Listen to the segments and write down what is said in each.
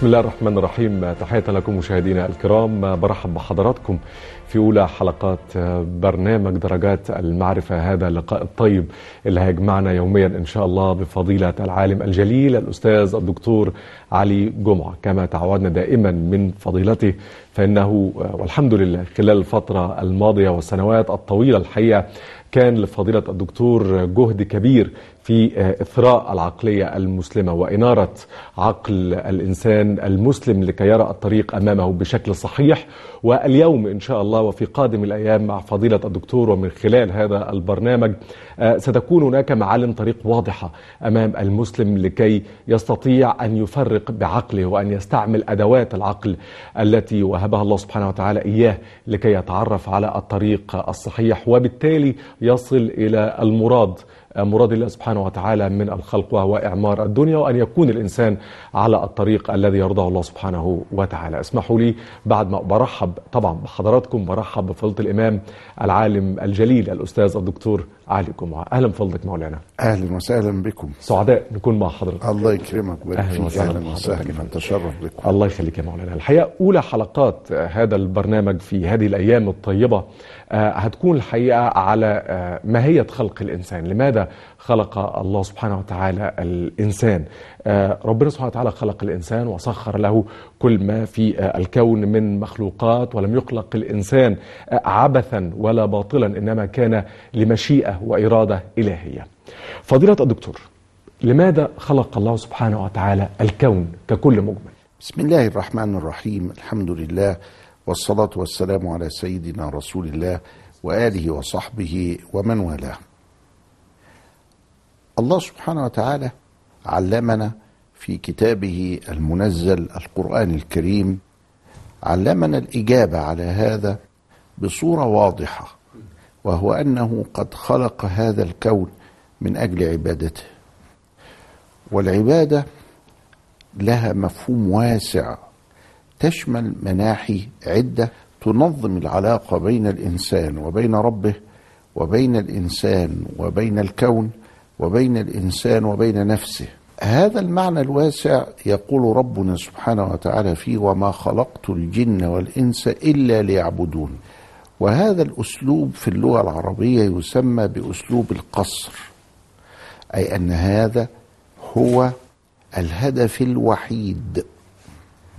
بسم الله الرحمن الرحيم. تحية لكم مشاهدينا الكرام. برحب بحضراتكم في أولى حلقات برنامج درجات المعرفة. هذا اللقاء الطيب اللي هيجمعنا يوميا إن شاء الله بفضيلة العالم الجليل الأستاذ الدكتور علي جمعة. كما تعودنا دائما من فضيلته فإنه والحمد لله خلال الفترة الماضية والسنوات الطويلة الحقيقة كان لفضيلة الدكتور جهد كبير في إثراء العقلية المسلمة وإنارة عقل الإنسان المسلم لكي يرى الطريق أمامه بشكل صحيح. واليوم إن شاء الله وفي قادم الأيام مع فضيلة الدكتور ومن خلال هذا البرنامج ستكون هناك معالم طريق واضحة أمام المسلم لكي يستطيع أن يفرق بعقله وأن يستعمل أدوات العقل التي وهبها الله سبحانه وتعالى إياه لكي يتعرف على الطريق الصحيح. وبالتالي يصل إلى المراد مراد الله سبحانه وتعالى من الخلق وهو إعمار الدنيا وأن يكون الإنسان على الطريق الذي يرضاه الله سبحانه وتعالى. اسمحوا لي بعد ما برحب طبعا بحضراتكم برحب بفضيلة الإمام العالم الجليل الأستاذ الدكتور علي جمعة. أهلا بفضلك مولانا. أهلا وسهلا بكم. سعداء نكون مع حضرتك. الله يكرمك أهلا وسهلا. وسهلا. نتشرف بكم. الله يخليك يا مولانا. الحقيقة أولى حلقات هذا البرنامج في هذه الأيام الطيبة هتكون الحقيقة على آه، ماهية خلق الإنسان. لماذا خلق الله سبحانه وتعالى الإنسان؟ آه، ربنا سبحانه وتعالى خلق الإنسان وسخر له كل ما في آه، الكون من مخلوقات ولم يخلق الإنسان آه، عبثا ولا باطلا إنما كان لمشيئة وإرادة إلهية. فضيلة الدكتور لماذا خلق الله سبحانه وتعالى الكون ككل مجمل؟ بسم الله الرحمن الرحيم. الحمد لله. والصلاة والسلام على سيدنا رسول الله وآله وصحبه ومن والاه. الله سبحانه وتعالى علمنا في كتابه المنزل القرآن الكريم علمنا الإجابة على هذا بصورة واضحة وهو أنه قد خلق هذا الكون من أجل عبادته. والعبادة لها مفهوم واسع تشمل مناحي عدة تنظم العلاقة بين الإنسان وبين ربه وبين الإنسان وبين الكون وبين الإنسان وبين نفسه. هذا المعنى الواسع يقول ربنا سبحانه وتعالى فيه وما خلقت الجن والإنس إلا ليعبدون وهذا الأسلوب في اللغة العربية يسمى بأسلوب القصر أي أن هذا هو الهدف الوحيد.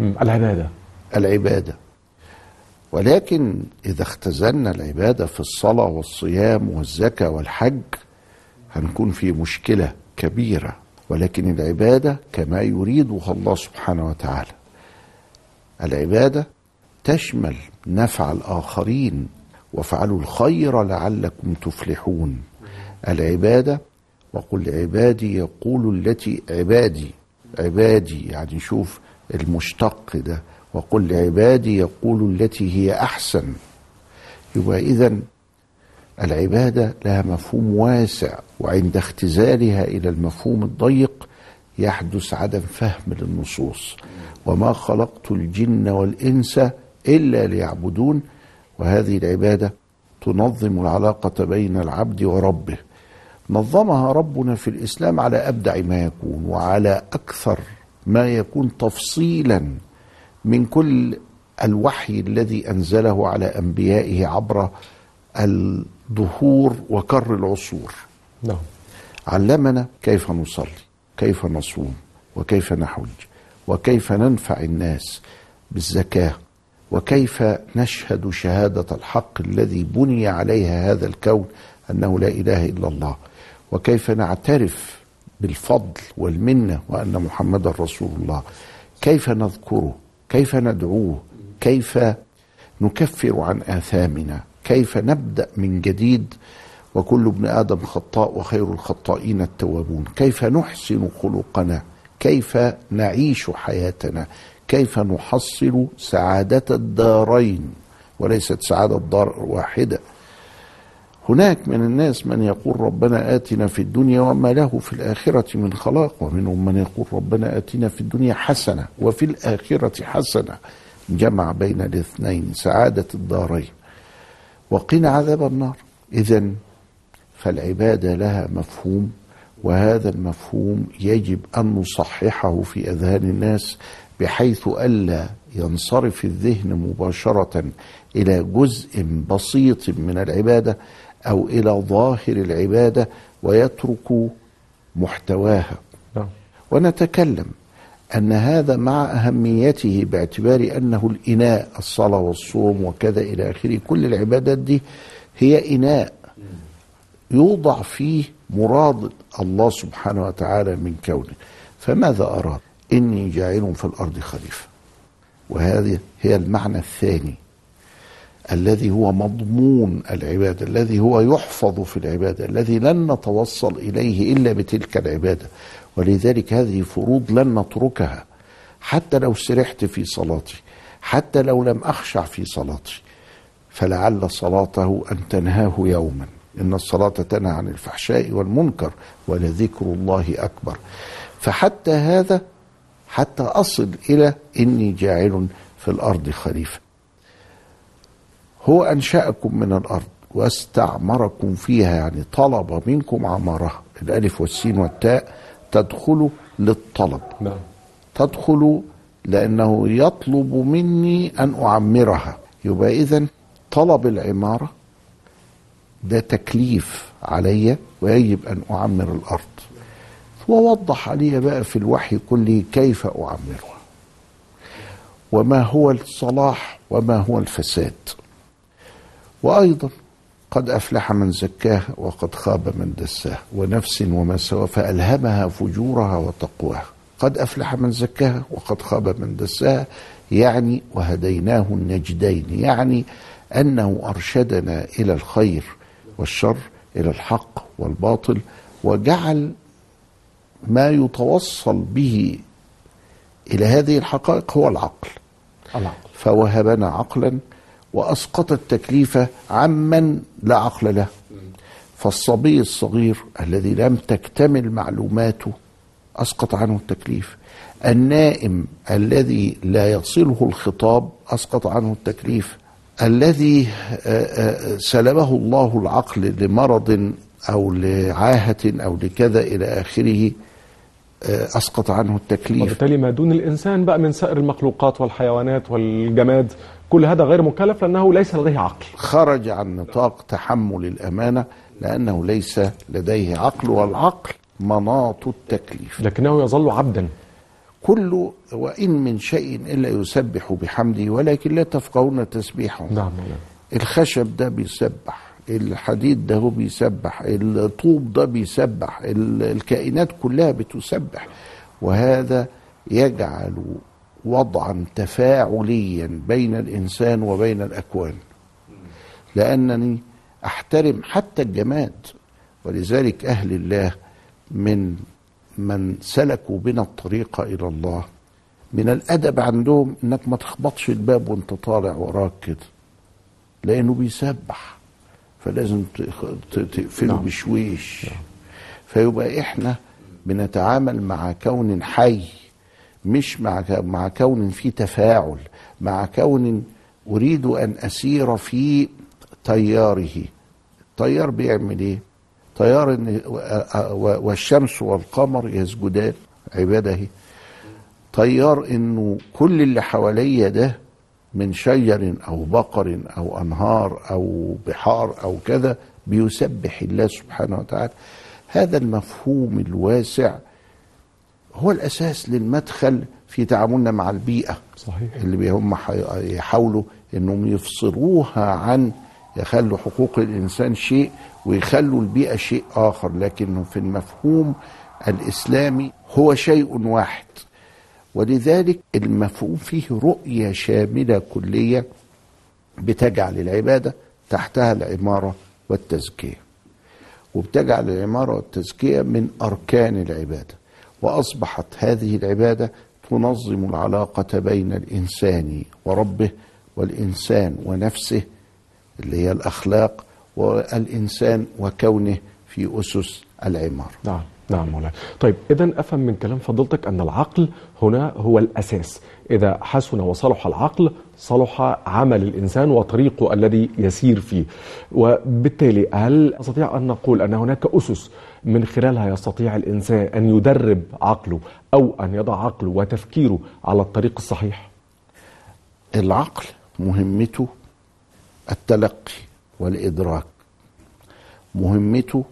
العبادة. العبادة. ولكن إذا اختزلنا العبادة في الصلاة والصيام والزكاة والحج هنكون في مشكلة كبيرة. ولكن العبادة كما يريدها الله سبحانه وتعالى. العبادة تشمل نفع الآخرين وافعلوا الخير لعلكم تفلحون. العبادة وقل عبادي يقول التي عبادي. عبادي يعني شوف المشتق ده. وقل عبادي يقول التي هي أحسن. يبقى إذا العبادة لها مفهوم واسع وعند اختزالها إلى المفهوم الضيق يحدث عدم فهم للنصوص. وما خلقت الجن والإنس إلا ليعبدون. وهذه العبادة تنظم العلاقة بين العبد وربه. نظمها ربنا في الإسلام على أبدع ما يكون وعلى أكثر ما يكون تفصيلا من كل الوحي الذي أنزله على أنبيائه عبر الدهور وكر العصور. نعم. علمنا كيف نصلي كيف نصوم وكيف نحج وكيف ننفع الناس بالزكاة وكيف نشهد شهادة الحق الذي بني عليها هذا الكون أنه لا إله إلا الله وكيف نعترف بالفضل والمنة وأن محمدا رسول الله. كيف نذكره؟ كيف ندعوه؟ كيف نكفر عن آثامنا؟ كيف نبدأ من جديد؟ وكل ابن آدم خطاء وخير الخطائين التوابون. كيف نحسن خلقنا؟ كيف نعيش حياتنا؟ كيف نحصل سعادة الدارين؟ وليست سعادة دار واحدة هناك من الناس من يقول ربنا آتنا في الدنيا وما له في الآخرة من خلاق ومنهم من يقول ربنا آتنا في الدنيا حسنة وفي الآخرة حسنة. جمع بين الاثنين سعادة الدارين. وقنا عذاب النار. إذا فالعبادة لها مفهوم وهذا المفهوم يجب أن نصححه في أذهان الناس بحيث ألا ينصرف الذهن مباشرة إلى جزء بسيط من العبادة أو إلى ظاهر العبادة ويترك محتواها. نعم. ونتكلم أن هذا مع أهميته باعتبار أنه الإناء الصلاة والصوم وكذا إلى آخره كل العبادات دي هي إناء يوضع فيه مراد الله سبحانه وتعالى من كونه. فماذا أراد؟ إني جاعل في الأرض خليفة. وهذه هي المعنى الثاني. الذي هو مضمون العبادة الذي هو يحفظ في العبادة الذي لن نتوصل إليه إلا بتلك العبادة. ولذلك هذه فروض لن نتركها. حتى لو سرحت في صلاتي حتى لو لم أخشع في صلاتي فلعل صلاته أن تنهاه يوما. إن الصلاة تنهى عن الفحشاء والمنكر ولذكر الله أكبر. فحتى هذا حتى أصل إلى إني جاعل في الأرض خليفة. هو أنشأكم من الأرض واستعمركم فيها يعني طلب منكم عمارها الألف والسين والتاء تدخل للطلب. نعم. تدخل لأنه يطلب مني أن أعمرها. يبقى إذن طلب العمارة ده تكليف علي ويجب أن أعمر الأرض. ووضح علي بقى في الوحي كله كيف أعمرها. وما هو الصلاح وما هو الفساد. وأيضا قد أفلح من زكاها وقد خاب من دساها ونفس وما سوى فألهمها فجورها وتقواها قد أفلح من زكاها وقد خاب من دساها يعني وهديناه النجدين يعني أنه أرشدنا إلى الخير والشر إلى الحق والباطل وجعل ما يتوصل به إلى هذه الحقائق هو العقل. العقل. فوهبنا عقلا وأسقط التكليف عمن لا عقل له. فالصبي الصغير الذي لم تكتمل معلوماته أسقط عنه التكليف. النائم الذي لا يصله الخطاب أسقط عنه التكليف. الذي سلبه الله العقل لمرض أو لعاهة أو لكذا إلى آخره آه، أسقط عنه التكليف. وبالتالي ما دون الإنسان بقى من سائر المخلوقات والحيوانات والجماد كل هذا غير مكلف لأنه ليس لديه عقل. خرج عن نطاق تحمل الأمانة لأنه ليس لديه عقل والعقل مناط التكليف. لكنه يظل عبدا. كل وإن من شيء إلا يسبح بحمده ولكن لا تفقهون تسبيحه. نعم مولانا الخشب ده بيسبح الحديد ده هو بيسبح الطوب ده بيسبح ال- الكائنات كلها بتسبح وهذا يجعل وضعا تفاعليا بين الإنسان وبين الأكوان. لأنني أحترم حتى الجماد ولذلك أهل الله من من سلكوا بنا الطريق إلى الله. من الأدب عندهم إنك ما تخبطش الباب وأنت طالع وراك كده لأنه بيسبح فلازم تقفله نعم. بشويش. فيبقى إحنا بنتعامل مع كون حي. مش مع مع كون فيه تفاعل مع كون أريد أن أسير في تياره التيار بيعمل إيه؟ تيار إن والشمس والقمر يسجدان عبادة. تيار إنه كل اللي حواليا ده من شجر أو بقر أو أنهار أو بحار أو كذا بيسبح الله سبحانه وتعالى. هذا المفهوم الواسع هو الأساس للمدخل في تعاملنا مع البيئة. صحيح. اللي هم يحاولوا إنهم يفصلوها عن يخلوا حقوق الإنسان شيء ويخلوا البيئة شيء آخر. لكنه في المفهوم الإسلامي هو شيء واحد. ولذلك المفهوم فيه رؤية شاملة كلية بتجعل العبادة تحتها العمارة والتزكية. وبتجعل العمارة والتزكية من أركان العبادة. وأصبحت هذه العبادة تنظم العلاقة بين الإنسان وربه والإنسان ونفسه اللي هي الأخلاق والإنسان وكونه في أسس العمارة نعم نعم مولانا. طيب إذا أفهم من كلام فضيلتك أن العقل هنا هو الأساس. إذا حسن وصلح العقل صلح عمل الإنسان وطريقه الذي يسير فيه. وبالتالي هل أستطيع أن نقول أن هناك أسس من خلالها يستطيع الإنسان أن يدرب عقله أو أن يضع عقله وتفكيره على الطريق الصحيح. العقل مهمته التلقي والإدراك. مهمته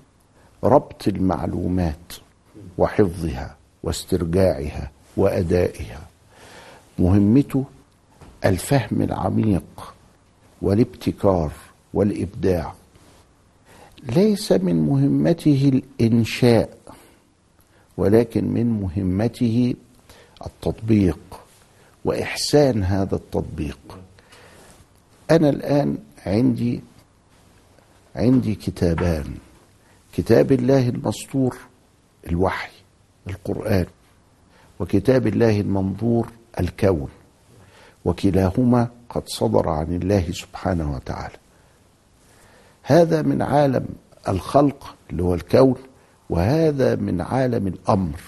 ربط المعلومات وحفظها واسترجاعها وأدائها. مهمته الفهم العميق والابتكار والإبداع. ليس من مهمته الإنشاء ولكن من مهمته التطبيق وإحسان هذا التطبيق. أنا الآن عندي عندي كتابان كتاب الله المسطور الوحي القرآن وكتاب الله المنظور الكون وكلاهما قد صدر عن الله سبحانه وتعالى. هذا من عالم الخلق اللي هو الكون وهذا من عالم الأمر.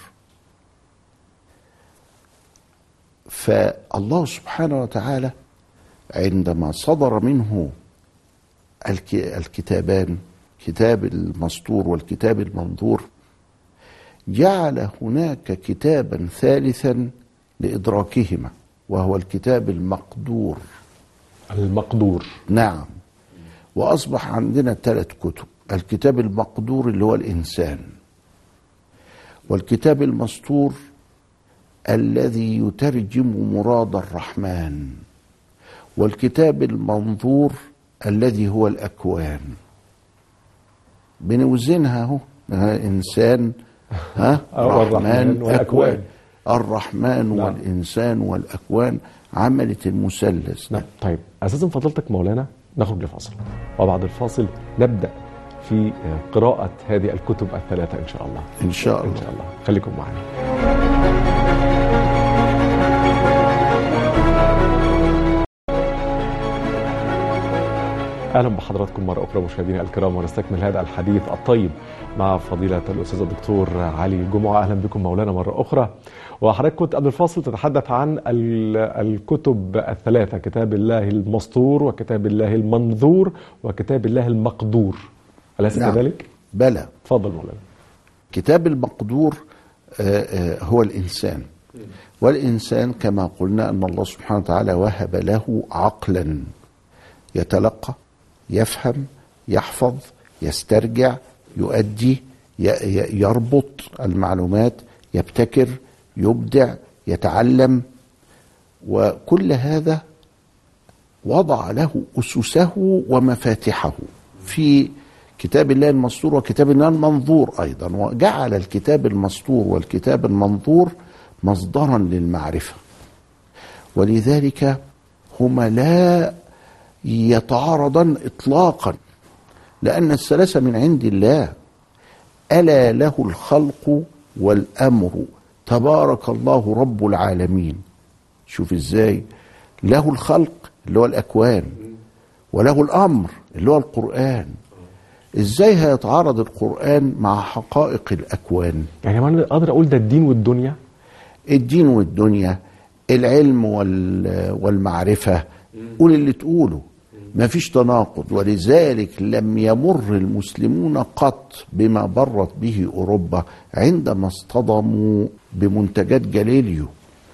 فالله سبحانه وتعالى عندما صدر منه الكتابان كتاب المسطور والكتاب المنظور جعل هناك كتابا ثالثا لإدراكهما وهو الكتاب المقدور. المقدور. نعم. وأصبح عندنا ثلاث كتب. الكتاب المقدور اللي هو الإنسان والكتاب المسطور الذي يترجم مراد الرحمن والكتاب المنظور الذي هو الأكوان. بنوزنها أهو إنسان ها الرحمن والأكوان. الرحمن نعم. والإنسان والأكوان عملت المثلث. نعم. طيب أساسا فضلتك مولانا نخرج لفاصل. وبعد الفاصل نبدأ في قراءة هذه الكتب الثلاثة إن شاء الله. إن شاء إن الله شاء الله. خليكم معنا. أهلا بحضراتكم مرة أخرى مشاهدينا الكرام ونستكمل هذا الحديث الطيب مع فضيلة الأستاذ الدكتور علي جمعة. أهلا بكم مولانا مرة أخرى. وحضرتك كنت قبل الفاصل تتحدث عن ال- الكتب الثلاثة كتاب الله المسطور وكتاب الله المنظور وكتاب الله المقدور. أليس نعم. كذلك؟ بلى. تفضل مولانا. كتاب المقدور آه، آه، هو الإنسان. والإنسان كما قلنا أن الله سبحانه وتعالى وهب له عقلا يتلقى يفهم يحفظ يسترجع يؤدي يربط المعلومات يبتكر يبدع يتعلم. وكل هذا وضع له أسسه ومفاتحه. في كتاب الله المسطور وكتاب الله المنظور أيضا وجعل الكتاب المسطور والكتاب المنظور مصدرا للمعرفة. ولذلك هما لا يتعارضان اطلاقا لأن الثلاثة من عند الله ألا له الخلق والأمر. تبارك الله رب العالمين. شوف إزاي. له الخلق اللي هو الأكوان وله الأمر اللي هو القرآن. إزاي هيتعارض القرآن مع حقائق الأكوان؟ يعني ما أقدر أقول ده الدين والدنيا؟ الدين والدنيا العلم وال- والمعرفة. قول اللي تقوله. ما فيش تناقض ولذلك لم يمر المسلمون قط بما برت به أوروبا عندما اصطدموا بمنتجات جاليليو.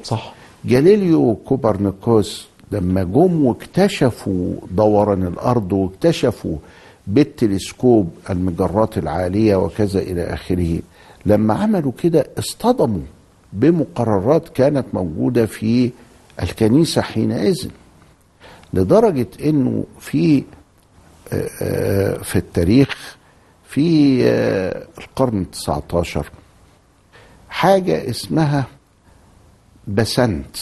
صح. جاليليو وكوبرنيكوس لما جم واكتشفوا دوران الأرض واكتشفوا بالتلسكوب المجرات العالية وكذا إلى آخره لما عملوا كده اصطدموا بمقررات كانت موجودة في الكنيسة حينئذ. لدرجة إنه في آه، آه، في التاريخ في آه، القرن ال19 حاجة اسمها بسنت.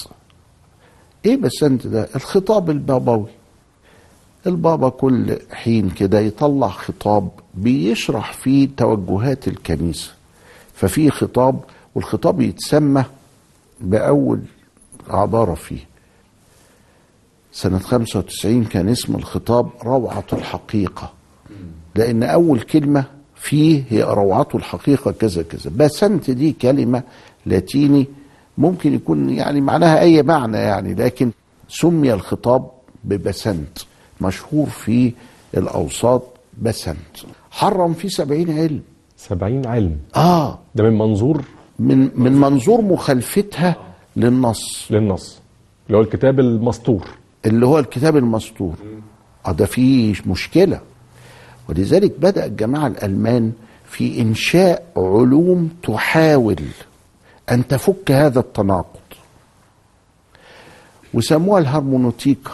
إيه بسنت ده؟ الخطاب البابوي. البابا كل حين كده يطلع خطاب بيشرح فيه توجهات الكنيسة. ففي خطاب والخطاب يتسمى بأول عبارة فيه. سنة 95 كان اسم الخطاب روعة الحقيقة. لأن أول كلمة فيه هي روعة الحقيقة كذا كذا. بسنت دي كلمة لاتيني ممكن يكون يعني معناها أي معنى يعني لكن سمي الخطاب ببسنت مشهور في الأوساط بسنت. حرم فيه سبعين علم. سبعين علم. آه. ده من منظور؟ من من منظور مخالفتها للنص. للنص. اللي هو الكتاب المسطور. اللي هو الكتاب المسطور. آه ده فيه مشكلة. ولذلك بدأ الجماعة الألمان في إنشاء علوم تحاول أن تفك هذا التناقض. وسموها الهرمونوتيكا.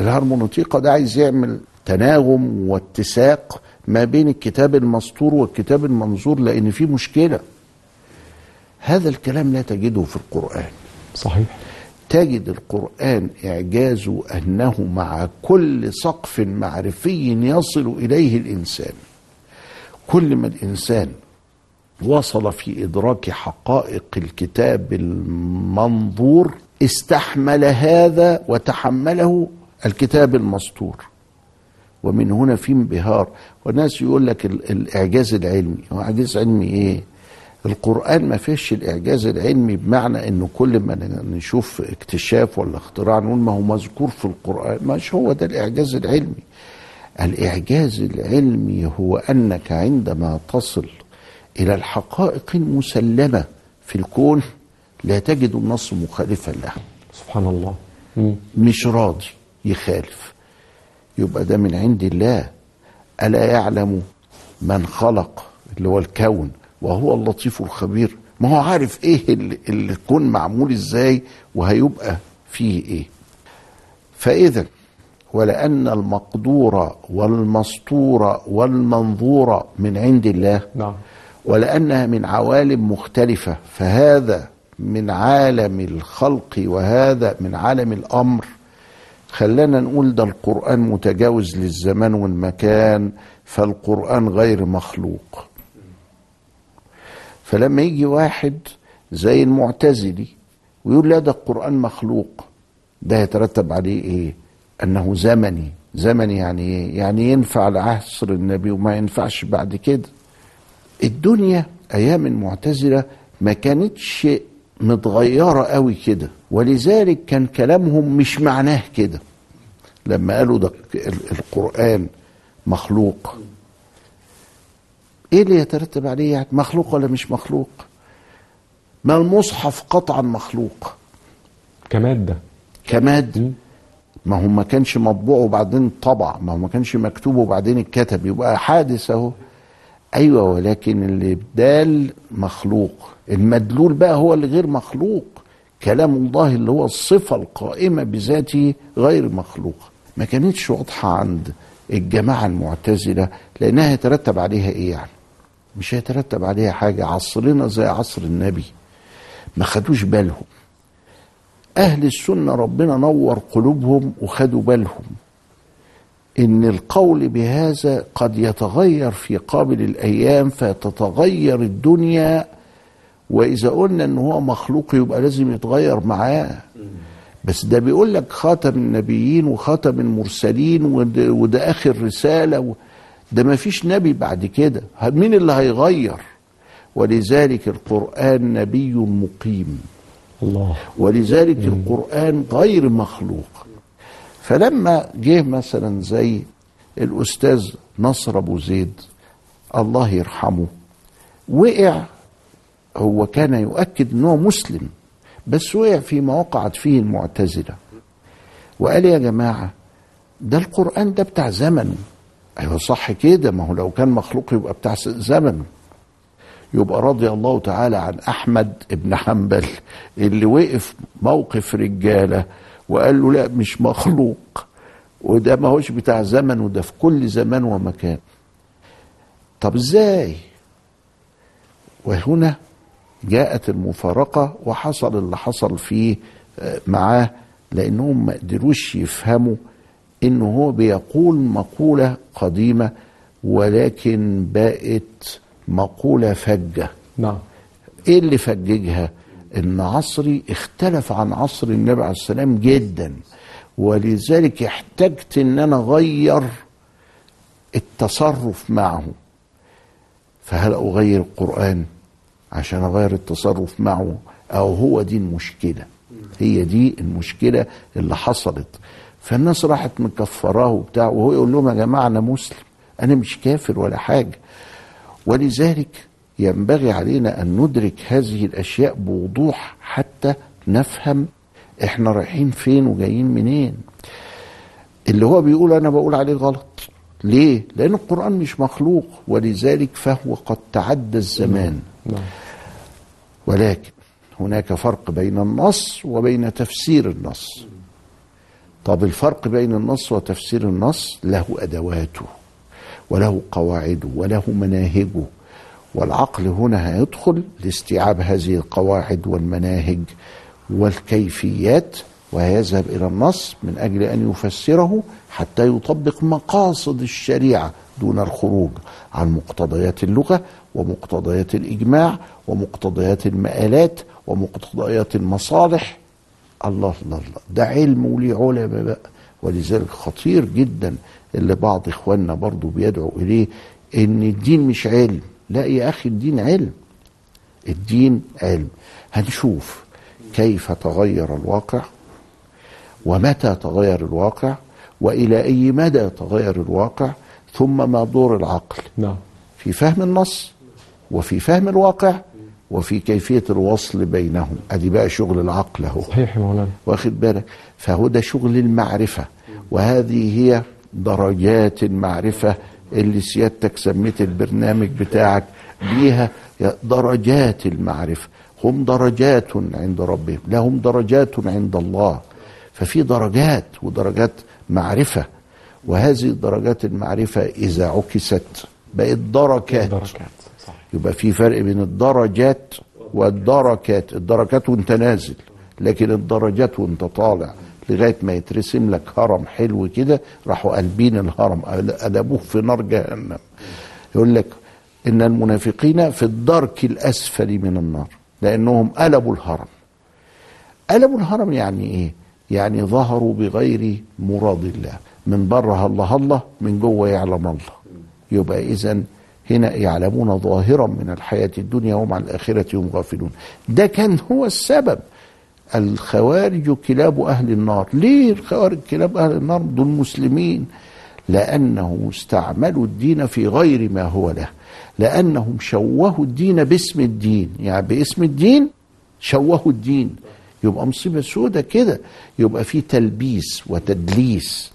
الهرمونوتيكا ده عايز يعمل تناغم واتساق ما بين الكتاب المسطور والكتاب المنظور لأن في مشكلة. هذا الكلام لا تجده في القرآن. صحيح. تجد القرآن إعجازه أنه مع كل سقف معرفي يصل إليه الإنسان. كل ما الإنسان وصل في إدراك حقائق الكتاب المنظور استحمل هذا وتحمله الكتاب المسطور ومن هنا في انبهار. والناس يقول لك ال- الإعجاز العلمي. هو إعجاز علمي إيه؟ القرآن ما فيش الإعجاز العلمي بمعنى إنه كل ما نشوف اكتشاف ولا اختراع نقول ما هو مذكور في القرآن مش هو ده الإعجاز العلمي. الإعجاز العلمي هو أنك عندما تصل إلى الحقائق المسلمة في الكون لا تجد النص مخالفا لها. سبحان الله. مم. مش راضي يخالف. يبقى ده من عند الله. ألا يعلم من خلق اللي هو الكون وهو اللطيف الخبير. ما هو عارف إيه اللي, اللي معمول إزاي وهيبقى فيه إيه. فاذا ولأن المقدور والمسطور والمنظور من عند الله نعم. ولأنها من عوالم مختلفة فهذا من عالم الخلق وهذا من عالم الأمر. خلانا نقول ده القرآن متجاوز للزمان والمكان فالقرآن غير مخلوق. فلما يجي واحد زي المعتزلي ويقول لا ده القرآن مخلوق ده يترتب عليه إيه؟ أنه زمني. زمني يعني إيه؟ يعني ينفع لعصر النبي وما ينفعش بعد كده. الدنيا أيام المعتزلة ما كانتش متغيرة قوي كده ولذلك كان كلامهم مش معناه كده. لما قالوا ده ال- القرآن مخلوق إيه اللي يترتب عليه؟ يعني مخلوق ولا مش مخلوق؟ ما المصحف قطعا مخلوق؟ كمادة. كماد ما هو ما كانش مطبوع وبعدين طبع ما هو ما كانش مكتوب وبعدين اتكتب يبقى حادث أهو. أيوه ولكن الابدال مخلوق. المدلول بقى هو اللي غير مخلوق. كلام الله اللي هو الصفة القائمة بذاته غير مخلوق. ما كانتش واضحة عند الجماعة المعتزلة لأنها يترتب عليها إيه يعني؟ مش هيترتب عليها حاجة. عصرنا زي عصر النبي. ما خدوش بالهم. أهل السنة ربنا نور قلوبهم وخدوا بالهم إن القول بهذا قد يتغير في قابل الأيام فتتغير الدنيا. وإذا قلنا إن هو مخلوق يبقى لازم يتغير معاه. بس ده بيقول لك خاتم النبيين وخاتم المرسلين وده, وده آخر رسالة و ده ما فيش نبي بعد كده. مين اللي هيغير؟ ولذلك القرآن نبي مقيم. الله. ولذلك القرآن غير مخلوق. فلما جه مثلا زي الأستاذ نصر أبو زيد الله يرحمه وقع هو كان يؤكد أنه مسلم بس وقع فيما وقعت فيه المعتزلة. وقال يا جماعة ده القرآن ده بتاع زمنه أيوة صح كده ما هو لو كان مخلوق يبقى بتاع زمنه يبقى رضي الله تعالى عن أحمد بن حنبل اللي وقف موقف رجالة وقال له لا مش مخلوق. وده ما هوش بتاع زمن وده في كل زمان ومكان. طب إزاي؟ وهنا جاءت المفارقة وحصل اللي حصل فيه آه، معاه لأنهم ما قدروش يفهموا إنه هو بيقول مقولة قديمة ولكن بقت مقولة فجة. نعم. إيه اللي فججها؟ إن عصري اختلف عن عصر النبي عليه السلام جدا ولذلك احتجت إن أنا أغير التصرف معه. فهل أغير القرآن عشان أغير التصرف معه؟ أو هو دي المشكلة؟ هي دي المشكلة اللي حصلت. فالناس راحت مكفراه وبتاع وهو يقول لهم يا جماعة أنا مسلم أنا مش كافر ولا حاجة. ولذلك ينبغي علينا أن ندرك هذه الأشياء بوضوح حتى نفهم إحنا رايحين فين وجايين منين. اللي هو بيقول أنا بقول عليه غلط. ليه؟ لأن القرآن مش مخلوق ولذلك فهو قد تعدى الزمان. نعم. ولكن هناك فرق بين النص وبين تفسير النص. طب الفرق بين النص وتفسير النص له أدواته وله قواعده وله مناهجه والعقل هنا هيدخل لاستيعاب هذه القواعد والمناهج والكيفيات ويذهب إلى النص من أجل أن يفسره حتى يطبق مقاصد الشريعة دون الخروج عن مقتضيات اللغة ومقتضيات الإجماع ومقتضيات المآلات ومقتضيات المصالح الله الله الله. ده علم وليه علماء بقى. ولذلك خطير جدا اللي بعض إخواننا برضو بيدعو إليه إن الدين مش علم. لا يا أخي الدين علم. الدين علم. هنشوف كيف تغير الواقع ومتى تغير الواقع وإلى أي مدى تغير الواقع ثم ما دور العقل. نعم. في فهم النص وفي فهم الواقع وفي كيفية الوصل بينهم. أدي بقى شغل العقل أهو. صحيح مولانا. واخد بالك؟ فهو ده شغل المعرفة. وهذه هي درجات المعرفة اللي سيادتك سميت البرنامج بتاعك بيها. درجات المعرفة. هم درجات عند ربهم. لهم درجات عند الله. ففي درجات ودرجات معرفة. وهذه درجات المعرفة إذا عكست بقت دركات. دركات. يبقى في فرق بين الدرجات والدركات. الدركات وانت نازل لكن الدرجات وانت طالع لغاية ما يترسم لك هرم حلو كده راحوا قلبين الهرم قلبوه في نار جهنم. يقول لك إن المنافقين في الدرك الأسفل من النار لأنهم قلبوا الهرم. قلبوا الهرم يعني إيه؟ يعني ظهروا بغير مراد الله. من بره الله الله من جوه يعلم الله. يبقى اذا هنا يعلمون ظاهرا من الحياة الدنيا وهم عن الآخرة هم غافلون. ده كان هو السبب. الخوارج كلاب أهل النار. ليه الخوارج كلاب أهل النار دول مسلمين؟ لأنهم استعملوا الدين في غير ما هو له. لأنهم شوهوا الدين باسم الدين. يعني باسم الدين شوهوا الدين. يبقى مصيبة سودة كده. يبقى في تلبيس وتدليس.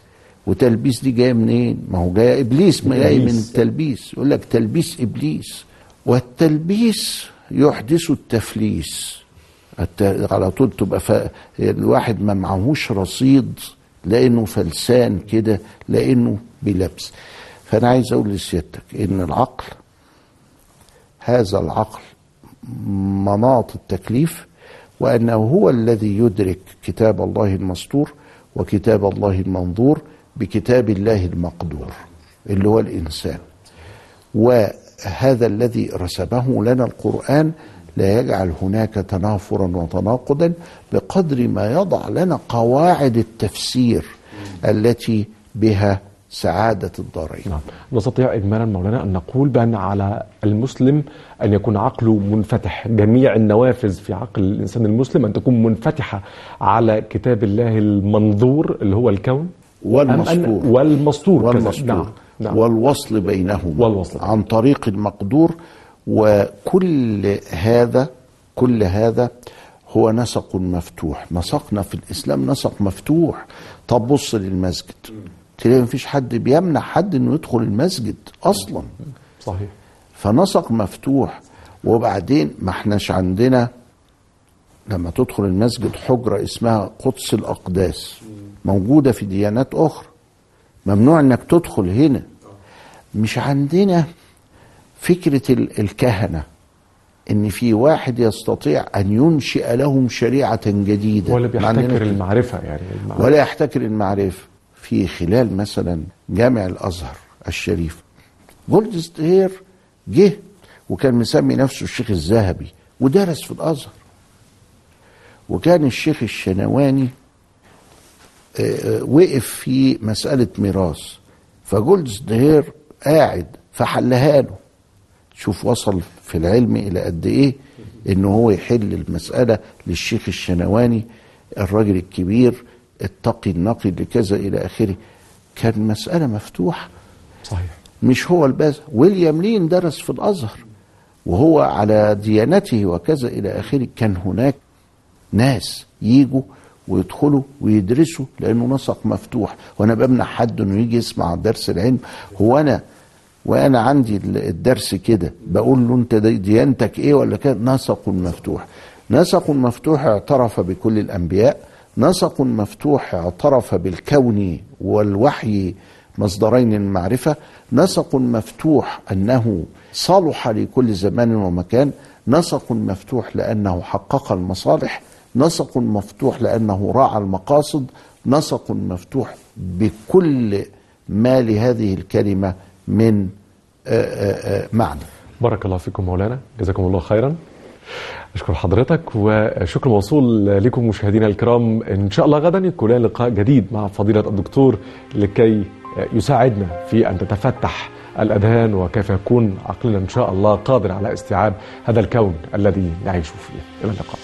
وتلبيس دي جاية منين؟ ما هو جاية إبليس ما جاي من. التلبيس يقول لك تلبيس إبليس والتلبيس يحدث التفليس الت... على طول تبقى ف... الواحد ما معهوش رصيد لأنه فلسان كده لأنه بلبس فأنا عايز أقول لسيادتك إن العقل هذا العقل مناط التكليف وأنه هو الذي يدرك كتاب الله المسطور وكتاب الله المنظور بكتاب الله المقدور اللي هو الإنسان. وهذا الذي رسمه لنا القرآن لا يجعل هناك تنافرا وتناقضا بقدر ما يضع لنا قواعد التفسير التي بها سعادة الدارين. نعم. نستطيع إجمالا مولانا أن نقول بأن على المسلم أن يكون عقله منفتح. جميع النوافذ في عقل الإنسان المسلم أن تكون منفتحة على كتاب الله المنظور اللي هو الكون. والمسطور. والمسطور. والمسطور نعم. نعم. والوصل بينهما. والوصل. عن طريق المقدور وكل هذا كل هذا هو نسق مفتوح. نسقنا في الإسلام نسق مفتوح. طب بص للمسجد. تلاقي مفيش حد بيمنع حد إنه يدخل المسجد أصلا. صحيح. فنسق مفتوح. وبعدين ما احناش عندنا لما تدخل المسجد حجرة اسمها قدس الأقداس. موجودة في ديانات أخرى. ممنوع إنك تدخل هنا. مش عندنا فكرة ال- الكهنة إن في واحد يستطيع أن ينشئ لهم شريعة جديدة. ولا بيحتكر كده. المعرفة يعني. المعرفة. ولا يحتكر المعرفة. في خلال مثلا جامع الأزهر الشريف جولدزيهر جه وكان مسمي نفسه الشيخ الذهبي ودرس في الأزهر. وكان الشيخ الشنواني وقف في مسألة ميراث فجولدزيهر قاعد فحلها له. شوف وصل في العلم إلى قد إيه؟ إن هو يحل المسألة للشيخ الشنواني الراجل الكبير التقي النقي لكذا إلى آخره. كان مسألة مفتوحة. صحيح. مش هو الباز. ويليام لين درس في الأزهر وهو على ديانته وكذا إلى آخره. كان هناك ناس يجوا ويدخلوا ويدرسوا لأنه نسق مفتوح. وأنا بمنع حد إنه يجي يسمع درس العلم. هو أنا وأنا عندي الدرس كده. بقول له أنت ديانتك إيه ولا كده؟ نسق مفتوح. نسق مفتوح اعترف بكل الأنبياء. نسق مفتوح اعترف بالكون والوحي مصدرين المعرفة. نسق مفتوح أنه صلح لكل زمان ومكان. نسق مفتوح لأنه حقق المصالح. نسق مفتوح لأنه راعى المقاصد نسق مفتوح بكل ما لهذه الكلمة من معنى. بارك الله فيكم مولانا جزاكم الله خيرا. أشكر حضرتك وشكر موصول لكم مشاهدينا الكرام. إن شاء الله غدا يكون لقاء جديد مع فضيلة الدكتور لكي يساعدنا في أن تتفتح الأذهان وكيف يكون عقلنا إن شاء الله قادر على استيعاب هذا الكون الذي نعيش فيه. إلى اللقاء.